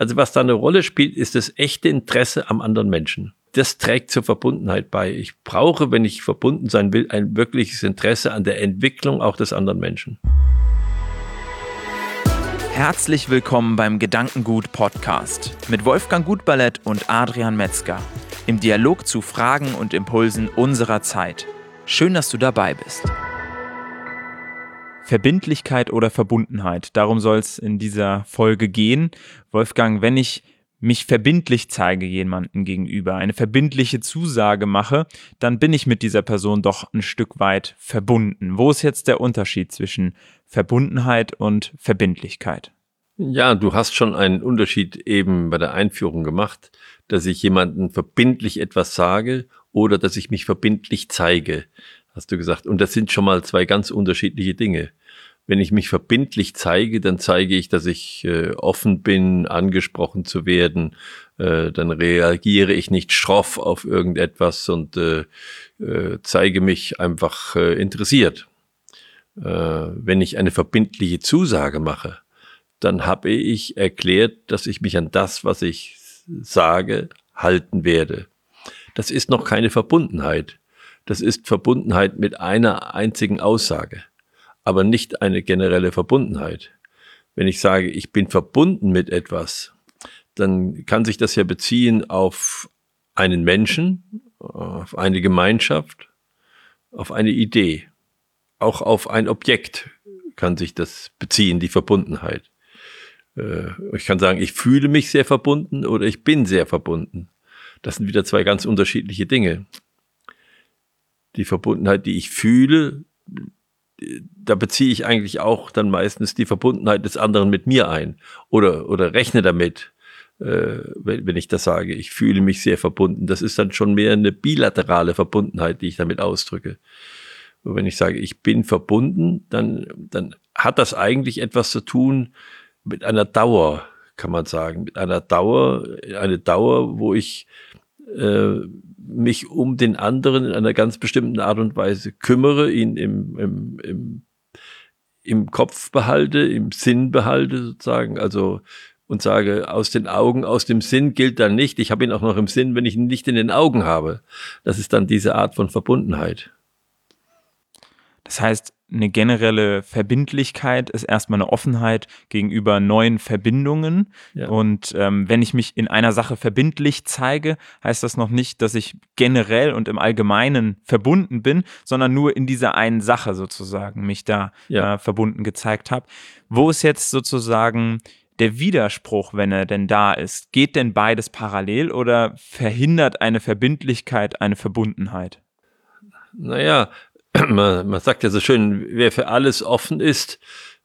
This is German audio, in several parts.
Also was da eine Rolle spielt, ist das echte Interesse am anderen Menschen. Das trägt zur Verbundenheit bei. Ich brauche, wenn ich verbunden sein will, ein wirkliches Interesse an der Entwicklung auch des anderen Menschen. Herzlich willkommen beim Gedankengut Podcast mit Wolfgang Gutballett und Adrian Metzger im Dialog zu Fragen und Impulsen unserer Zeit. Schön, dass du dabei bist. Verbindlichkeit oder Verbundenheit, darum soll es in dieser Folge gehen. Wolfgang, wenn ich mich verbindlich zeige jemandem gegenüber, eine verbindliche Zusage mache, dann bin ich mit dieser Person doch ein Stück weit verbunden. Wo ist jetzt der Unterschied zwischen Verbundenheit und Verbindlichkeit? Ja, du hast schon einen Unterschied eben bei der Einführung gemacht, dass ich jemandem verbindlich etwas sage oder dass ich mich verbindlich zeige, hast du gesagt. Und das sind schon mal zwei ganz unterschiedliche Dinge. Wenn ich mich verbindlich zeige, dann zeige ich, dass ich äh, offen bin, angesprochen zu werden. Äh, dann reagiere ich nicht schroff auf irgendetwas und äh, äh, zeige mich einfach äh, interessiert. Äh, wenn ich eine verbindliche Zusage mache, dann habe ich erklärt, dass ich mich an das, was ich sage, halten werde. Das ist noch keine Verbundenheit. Das ist Verbundenheit mit einer einzigen Aussage aber nicht eine generelle Verbundenheit. Wenn ich sage, ich bin verbunden mit etwas, dann kann sich das ja beziehen auf einen Menschen, auf eine Gemeinschaft, auf eine Idee. Auch auf ein Objekt kann sich das beziehen, die Verbundenheit. Äh, ich kann sagen, ich fühle mich sehr verbunden oder ich bin sehr verbunden. Das sind wieder zwei ganz unterschiedliche Dinge. Die Verbundenheit, die ich fühle, da beziehe ich eigentlich auch dann meistens die Verbundenheit des anderen mit mir ein oder, oder rechne damit, äh, wenn, wenn ich das sage. Ich fühle mich sehr verbunden. Das ist dann schon mehr eine bilaterale Verbundenheit, die ich damit ausdrücke. Und wenn ich sage, ich bin verbunden, dann, dann hat das eigentlich etwas zu tun mit einer Dauer, kann man sagen, mit einer Dauer, eine Dauer, wo ich äh, mich um den anderen in einer ganz bestimmten Art und Weise kümmere, ihn im, im, im, im Kopf behalte, im Sinn behalte sozusagen, also und sage, aus den Augen, aus dem Sinn gilt dann nicht. Ich habe ihn auch noch im Sinn, wenn ich ihn nicht in den Augen habe. Das ist dann diese Art von Verbundenheit. Das heißt, eine generelle Verbindlichkeit ist erstmal eine Offenheit gegenüber neuen Verbindungen. Ja. Und ähm, wenn ich mich in einer Sache verbindlich zeige, heißt das noch nicht, dass ich generell und im Allgemeinen verbunden bin, sondern nur in dieser einen Sache sozusagen mich da ja. äh, verbunden gezeigt habe. Wo ist jetzt sozusagen der Widerspruch, wenn er denn da ist? Geht denn beides parallel oder verhindert eine Verbindlichkeit eine Verbundenheit? Naja, man, man sagt ja so schön, wer für alles offen ist,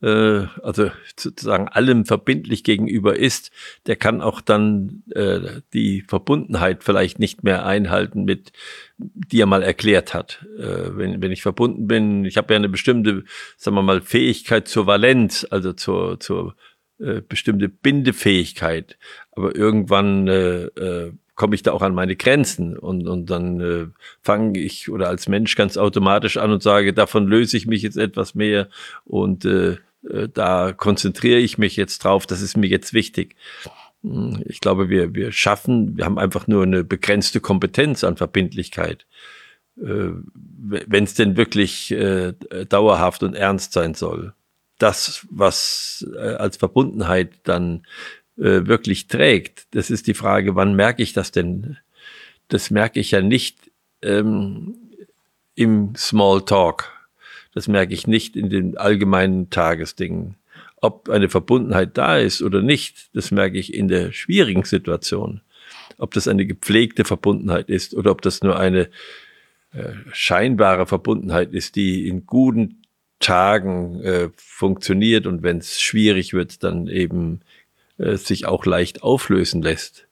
äh, also sozusagen allem verbindlich gegenüber ist, der kann auch dann äh, die Verbundenheit vielleicht nicht mehr einhalten mit, die er mal erklärt hat. Äh, wenn, wenn ich verbunden bin, ich habe ja eine bestimmte, sagen wir mal, Fähigkeit zur Valenz, also zur, zur äh, bestimmte Bindefähigkeit, aber irgendwann äh, äh, komme ich da auch an meine Grenzen und, und dann äh, fange ich oder als Mensch ganz automatisch an und sage, davon löse ich mich jetzt etwas mehr und äh, äh, da konzentriere ich mich jetzt drauf, das ist mir jetzt wichtig. Hm, ich glaube, wir, wir schaffen, wir haben einfach nur eine begrenzte Kompetenz an Verbindlichkeit. Äh, Wenn es denn wirklich äh, dauerhaft und ernst sein soll. Das, was äh, als Verbundenheit dann äh, wirklich trägt. Das ist die Frage, wann merke ich das denn? Das merke ich ja nicht ähm, im Small Talk. Das merke ich nicht in den allgemeinen Tagesdingen. Ob eine Verbundenheit da ist oder nicht, das merke ich in der schwierigen Situation. Ob das eine gepflegte Verbundenheit ist oder ob das nur eine äh, scheinbare Verbundenheit ist, die in guten Tagen äh, funktioniert und wenn es schwierig wird, dann eben äh, sich auch leicht auflösen lässt.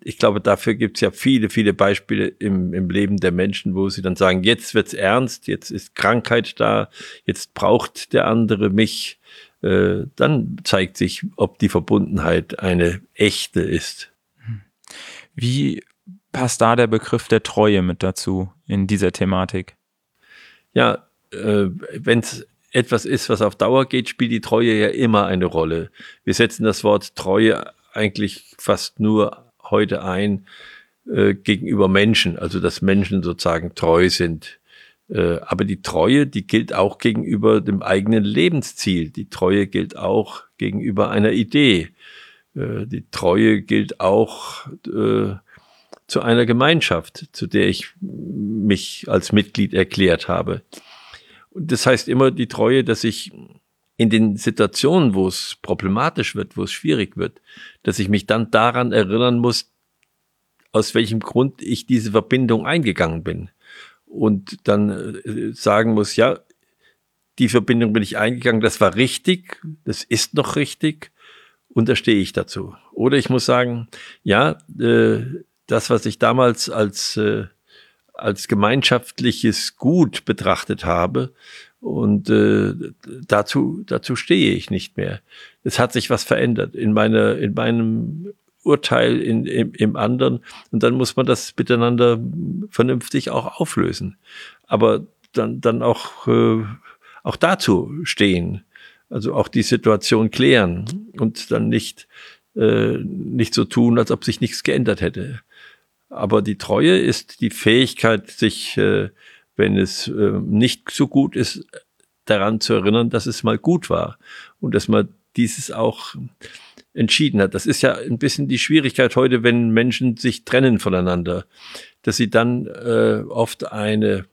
Ich glaube, dafür gibt es ja viele, viele Beispiele im, im Leben der Menschen, wo sie dann sagen, jetzt wird's ernst, jetzt ist Krankheit da, jetzt braucht der andere mich. Äh, dann zeigt sich, ob die Verbundenheit eine echte ist. Wie passt da der Begriff der Treue mit dazu in dieser Thematik? Ja, äh, wenn es etwas ist, was auf Dauer geht, spielt die Treue ja immer eine Rolle. Wir setzen das Wort Treue eigentlich fast nur heute ein äh, gegenüber Menschen, also dass Menschen sozusagen treu sind. Äh, aber die Treue, die gilt auch gegenüber dem eigenen Lebensziel. Die Treue gilt auch gegenüber einer Idee. Äh, die Treue gilt auch äh, zu einer Gemeinschaft, zu der ich mich als Mitglied erklärt habe. Und das heißt immer die Treue, dass ich in den Situationen, wo es problematisch wird, wo es schwierig wird, dass ich mich dann daran erinnern muss, aus welchem Grund ich diese Verbindung eingegangen bin. Und dann äh, sagen muss, ja, die Verbindung bin ich eingegangen, das war richtig, das ist noch richtig und da stehe ich dazu. Oder ich muss sagen, ja, äh, das, was ich damals als, äh, als gemeinschaftliches Gut betrachtet habe, und äh, dazu, dazu stehe ich nicht mehr. Es hat sich was verändert in meiner, in meinem Urteil in, im, im anderen. Und dann muss man das miteinander vernünftig auch auflösen. Aber dann, dann auch, äh, auch dazu stehen. Also auch die Situation klären und dann nicht, äh, nicht so tun, als ob sich nichts geändert hätte. Aber die Treue ist die Fähigkeit, sich, äh, wenn es äh, nicht so gut ist, daran zu erinnern, dass es mal gut war und dass man dieses auch entschieden hat. Das ist ja ein bisschen die Schwierigkeit heute, wenn Menschen sich trennen voneinander, dass sie dann äh, oft eine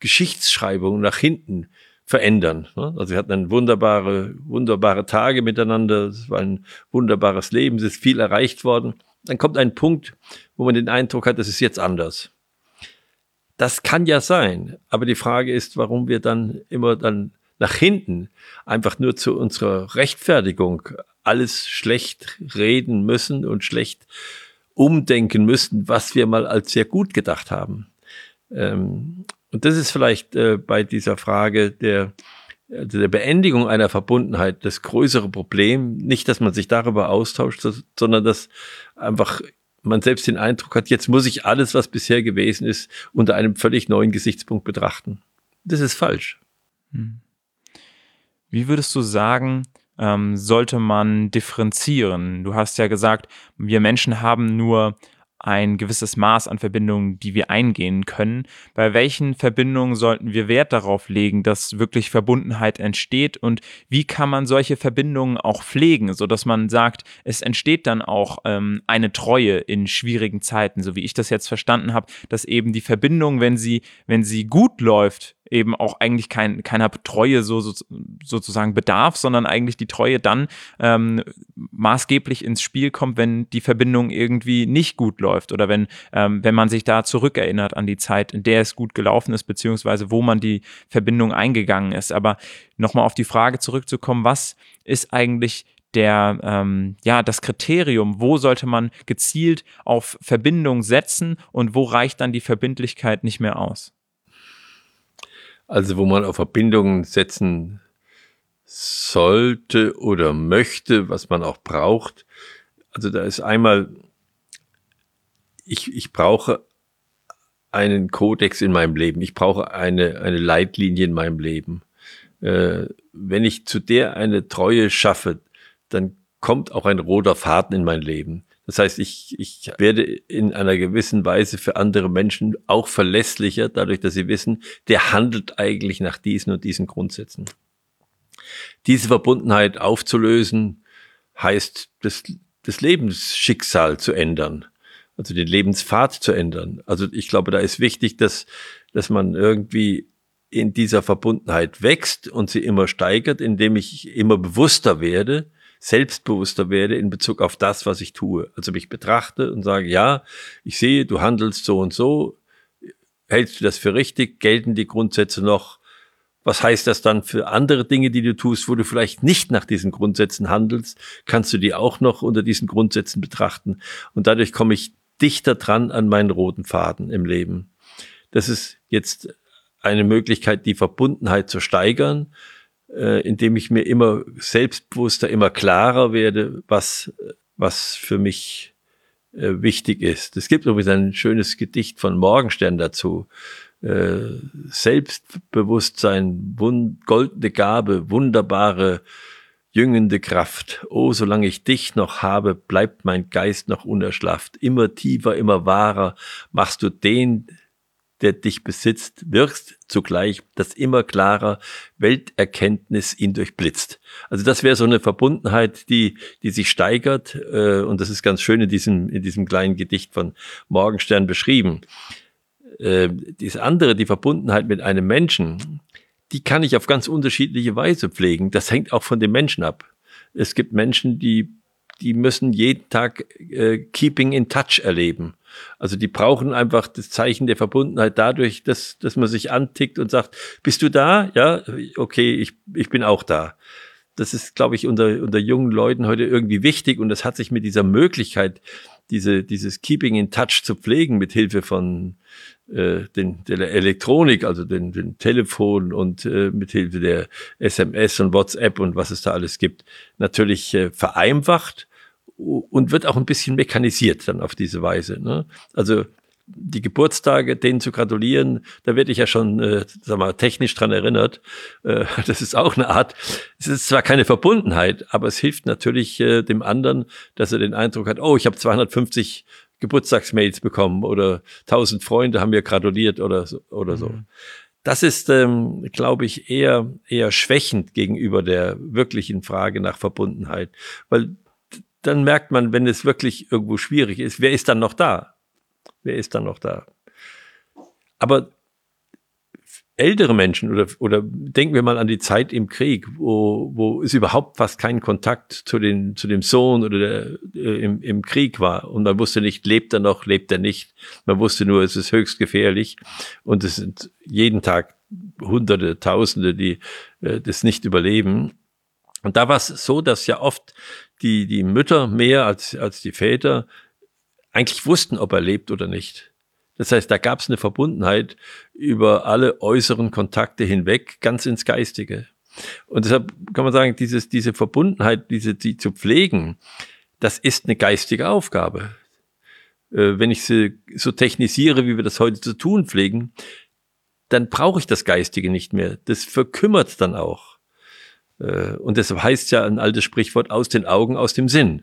Geschichtsschreibung nach hinten verändern. Ne? Also wir hatten dann wunderbare, wunderbare Tage miteinander, es war ein wunderbares Leben, es ist viel erreicht worden. Dann kommt ein Punkt, wo man den Eindruck hat, das ist jetzt anders. Das kann ja sein, aber die Frage ist, warum wir dann immer dann nach hinten einfach nur zu unserer Rechtfertigung alles schlecht reden müssen und schlecht umdenken müssen, was wir mal als sehr gut gedacht haben. Ähm, und das ist vielleicht äh, bei dieser Frage der, also der Beendigung einer Verbundenheit das größere Problem. Nicht, dass man sich darüber austauscht, sondern dass einfach man selbst den Eindruck hat, jetzt muss ich alles, was bisher gewesen ist, unter einem völlig neuen Gesichtspunkt betrachten. Das ist falsch. Hm. Wie würdest du sagen, ähm, sollte man differenzieren? Du hast ja gesagt, wir Menschen haben nur ein gewisses Maß an Verbindungen, die wir eingehen können. Bei welchen Verbindungen sollten wir Wert darauf legen, dass wirklich Verbundenheit entsteht und wie kann man solche Verbindungen auch pflegen, so dass man sagt, es entsteht dann auch ähm, eine Treue in schwierigen Zeiten, so wie ich das jetzt verstanden habe, dass eben die Verbindung, wenn sie wenn sie gut läuft, eben auch eigentlich kein, keiner Treue so, so, sozusagen bedarf, sondern eigentlich die Treue dann ähm, maßgeblich ins Spiel kommt, wenn die Verbindung irgendwie nicht gut läuft oder wenn, ähm, wenn man sich da zurückerinnert an die Zeit, in der es gut gelaufen ist, beziehungsweise wo man die Verbindung eingegangen ist. Aber nochmal auf die Frage zurückzukommen, was ist eigentlich der, ähm, ja, das Kriterium, wo sollte man gezielt auf Verbindung setzen und wo reicht dann die Verbindlichkeit nicht mehr aus? Also wo man auf Verbindungen setzen sollte oder möchte, was man auch braucht. Also da ist einmal, ich, ich brauche einen Kodex in meinem Leben. Ich brauche eine, eine Leitlinie in meinem Leben. Äh, wenn ich zu der eine Treue schaffe, dann kommt auch ein roter Faden in mein Leben. Das heißt, ich, ich werde in einer gewissen Weise für andere Menschen auch verlässlicher, dadurch, dass sie wissen, der handelt eigentlich nach diesen und diesen Grundsätzen. Diese Verbundenheit aufzulösen, heißt, das, das Lebensschicksal zu ändern, also den Lebenspfad zu ändern. Also ich glaube, da ist wichtig, dass, dass man irgendwie in dieser Verbundenheit wächst und sie immer steigert, indem ich immer bewusster werde, selbstbewusster werde in Bezug auf das, was ich tue. Also mich betrachte und sage, ja, ich sehe, du handelst so und so. Hältst du das für richtig? Gelten die Grundsätze noch? Was heißt das dann für andere Dinge, die du tust, wo du vielleicht nicht nach diesen Grundsätzen handelst? Kannst du die auch noch unter diesen Grundsätzen betrachten? Und dadurch komme ich dichter dran an meinen roten Faden im Leben. Das ist jetzt eine Möglichkeit, die Verbundenheit zu steigern äh, indem ich mir immer selbstbewusster, immer klarer werde, was, was für mich äh, wichtig ist. Es gibt übrigens ein schönes Gedicht von Morgenstern dazu. Äh, Selbstbewusstsein, goldene Gabe, wunderbare jüngende Kraft. Oh, solange ich dich noch habe, bleibt mein Geist noch unerschlafft. Immer tiefer, immer wahrer machst du den, der dich besitzt, wirkst zugleich, dass immer klarer Welterkenntnis ihn durchblitzt. Also das wäre so eine Verbundenheit, die, die sich steigert, äh, und das ist ganz schön in diesem, in diesem kleinen Gedicht von Morgenstern beschrieben. Äh, das andere, die Verbundenheit mit einem Menschen, die kann ich auf ganz unterschiedliche Weise pflegen. Das hängt auch von den Menschen ab. Es gibt Menschen, die, die müssen jeden Tag äh, Keeping in Touch erleben. Also die brauchen einfach das Zeichen der Verbundenheit dadurch, dass, dass man sich antickt und sagt, bist du da? Ja, okay, ich, ich bin auch da. Das ist, glaube ich, unter, unter jungen Leuten heute irgendwie wichtig und das hat sich mit dieser Möglichkeit, diese, dieses Keeping in Touch zu pflegen mit Hilfe von den, der Elektronik, also den, den Telefon und äh, mit Hilfe der SMS und WhatsApp und was es da alles gibt, natürlich äh, vereinfacht und wird auch ein bisschen mechanisiert dann auf diese Weise. Ne? Also die Geburtstage, denen zu gratulieren, da werde ich ja schon, äh, sag mal, technisch dran erinnert. Äh, das ist auch eine Art, es ist zwar keine Verbundenheit, aber es hilft natürlich äh, dem anderen, dass er den Eindruck hat, oh, ich habe 250 Geburtstagsmails bekommen oder 1000 Freunde haben mir gratuliert oder so. Oder so. Mhm. Das ist, ähm, glaube ich, eher, eher schwächend gegenüber der wirklichen Frage nach Verbundenheit, weil dann merkt man, wenn es wirklich irgendwo schwierig ist, wer ist dann noch da? Wer ist dann noch da? Aber ältere Menschen oder, oder denken wir mal an die Zeit im Krieg, wo, wo es überhaupt fast keinen Kontakt zu, den, zu dem Sohn oder der, äh, im, im Krieg war. Und man wusste nicht, lebt er noch, lebt er nicht. Man wusste nur, es ist höchst gefährlich. Und es sind jeden Tag Hunderte, Tausende, die äh, das nicht überleben. Und da war es so, dass ja oft die, die Mütter mehr als, als die Väter eigentlich wussten, ob er lebt oder nicht. Das heißt, da gab es eine Verbundenheit über alle äußeren Kontakte hinweg, ganz ins Geistige. Und deshalb kann man sagen, dieses, diese Verbundenheit, diese, die zu pflegen, das ist eine geistige Aufgabe. Äh, wenn ich sie so technisiere, wie wir das heute zu tun pflegen, dann brauche ich das Geistige nicht mehr. Das verkümmert dann auch. Äh, und deshalb heißt ja ein altes Sprichwort aus den Augen, aus dem Sinn.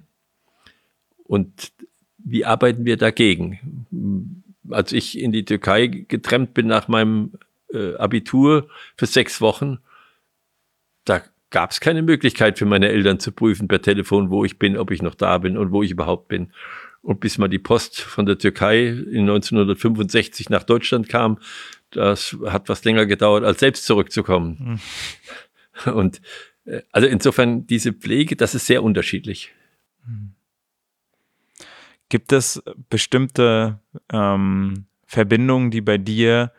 Und wie arbeiten wir dagegen? Als ich in die Türkei getrennt bin nach meinem äh, Abitur für sechs Wochen, da gab es keine Möglichkeit für meine Eltern zu prüfen per Telefon, wo ich bin, ob ich noch da bin und wo ich überhaupt bin. Und bis mal die Post von der Türkei in 1965 nach Deutschland kam, das hat was länger gedauert, als selbst zurückzukommen. Mhm. Und äh, also insofern diese Pflege, das ist sehr unterschiedlich. Gibt es bestimmte ähm, Verbindungen, die bei dir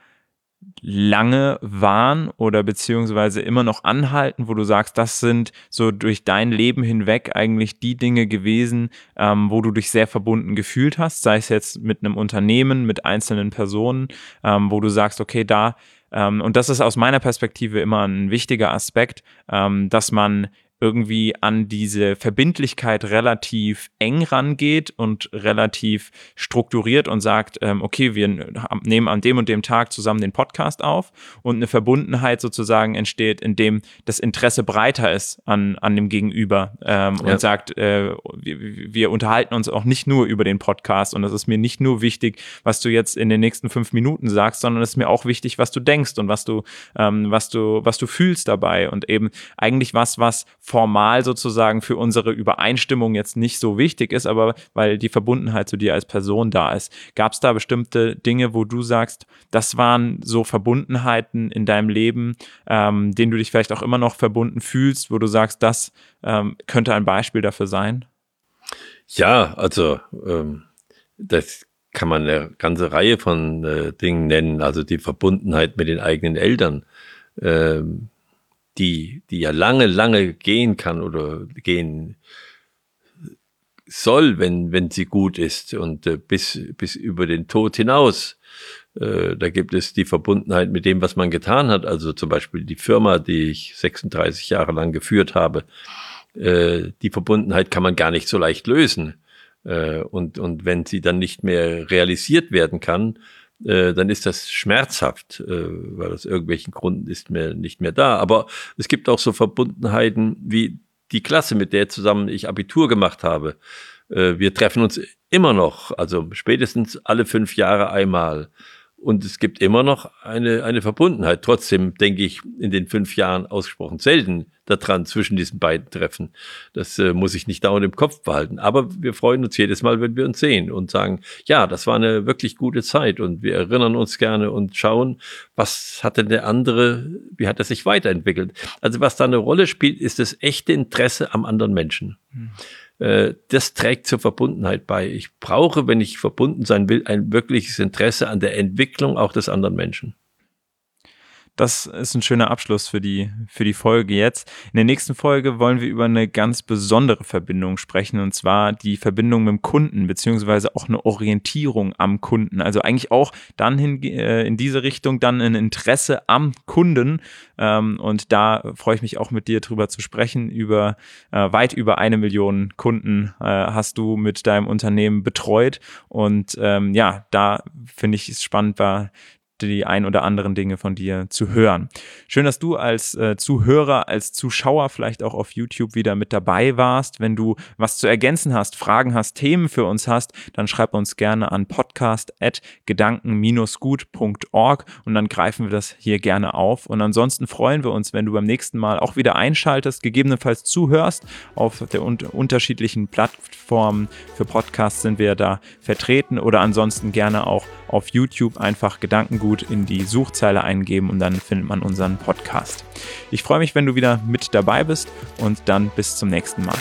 lange waren oder beziehungsweise immer noch anhalten, wo du sagst, das sind so durch dein Leben hinweg eigentlich die Dinge gewesen, ähm, wo du dich sehr verbunden gefühlt hast, sei es jetzt mit einem Unternehmen, mit einzelnen Personen, ähm, wo du sagst, okay, da ähm, und das ist aus meiner Perspektive immer ein wichtiger Aspekt, ähm, dass man irgendwie an diese Verbindlichkeit relativ eng rangeht und relativ strukturiert und sagt, ähm, okay, wir nehmen an dem und dem Tag zusammen den Podcast auf. Und eine Verbundenheit sozusagen entsteht, indem das Interesse breiter ist an, an dem Gegenüber ähm, ja. und sagt, äh, wir, wir unterhalten uns auch nicht nur über den Podcast. Und es ist mir nicht nur wichtig, was du jetzt in den nächsten fünf Minuten sagst, sondern es ist mir auch wichtig, was du denkst und was du, ähm, was du, was du fühlst dabei. Und eben eigentlich was, was formal sozusagen für unsere Übereinstimmung jetzt nicht so wichtig ist, aber weil die Verbundenheit zu dir als Person da ist. Gab es da bestimmte Dinge, wo du sagst, das waren so Verbundenheiten in deinem Leben, ähm, denen du dich vielleicht auch immer noch verbunden fühlst, wo du sagst, das ähm, könnte ein Beispiel dafür sein? Ja, also ähm, das kann man eine ganze Reihe von äh, Dingen nennen, also die Verbundenheit mit den eigenen Eltern. Ähm, die, die ja lange, lange gehen kann oder gehen soll, wenn, wenn sie gut ist und äh, bis, bis über den Tod hinaus. Äh, da gibt es die Verbundenheit mit dem, was man getan hat. Also zum Beispiel die Firma, die ich 36 Jahre lang geführt habe. Äh, die Verbundenheit kann man gar nicht so leicht lösen. Äh, und, und wenn sie dann nicht mehr realisiert werden kann, äh, dann ist das schmerzhaft, äh, weil aus irgendwelchen Gründen ist mir nicht mehr da. Aber es gibt auch so Verbundenheiten wie die Klasse, mit der zusammen ich Abitur gemacht habe, äh, wir treffen uns immer noch, also spätestens alle fünf Jahre einmal. Und es gibt immer noch eine, eine Verbundenheit. Trotzdem denke ich in den fünf Jahren ausgesprochen selten daran zwischen diesen beiden Treffen. Das äh, muss ich nicht dauernd im Kopf behalten. Aber wir freuen uns jedes Mal, wenn wir uns sehen und sagen, ja, das war eine wirklich gute Zeit und wir erinnern uns gerne und schauen, was hat denn der andere, wie hat er sich weiterentwickelt. Also was da eine Rolle spielt, ist das echte Interesse am anderen Menschen. Mhm das trägt zur Verbundenheit bei. Ich brauche, wenn ich verbunden sein will, ein wirkliches Interesse an der Entwicklung auch des anderen Menschen. Das ist ein schöner Abschluss für die, für die Folge jetzt. In der nächsten Folge wollen wir über eine ganz besondere Verbindung sprechen, und zwar die Verbindung mit dem Kunden, beziehungsweise auch eine Orientierung am Kunden. Also eigentlich auch dann hin, äh, in diese Richtung, dann ein Interesse am Kunden. Ähm, und da freue ich mich auch mit dir drüber zu sprechen. Über äh, weit über eine Million Kunden äh, hast du mit deinem Unternehmen betreut. Und ähm, ja, da finde ich es spannend, war die ein oder anderen Dinge von dir zu hören. Schön, dass du als äh, Zuhörer, als Zuschauer vielleicht auch auf YouTube wieder mit dabei warst. Wenn du was zu ergänzen hast, Fragen hast, Themen für uns hast, dann schreib uns gerne an podcast.gedanken-gut.org und dann greifen wir das hier gerne auf. Und ansonsten freuen wir uns, wenn du beim nächsten Mal auch wieder einschaltest, gegebenenfalls zuhörst. Auf der un unterschiedlichen Plattformen für Podcasts sind wir da vertreten oder ansonsten gerne auch auf YouTube einfach Gedankengut in die Suchzeile eingeben und dann findet man unseren Podcast. Ich freue mich, wenn du wieder mit dabei bist und dann bis zum nächsten Mal.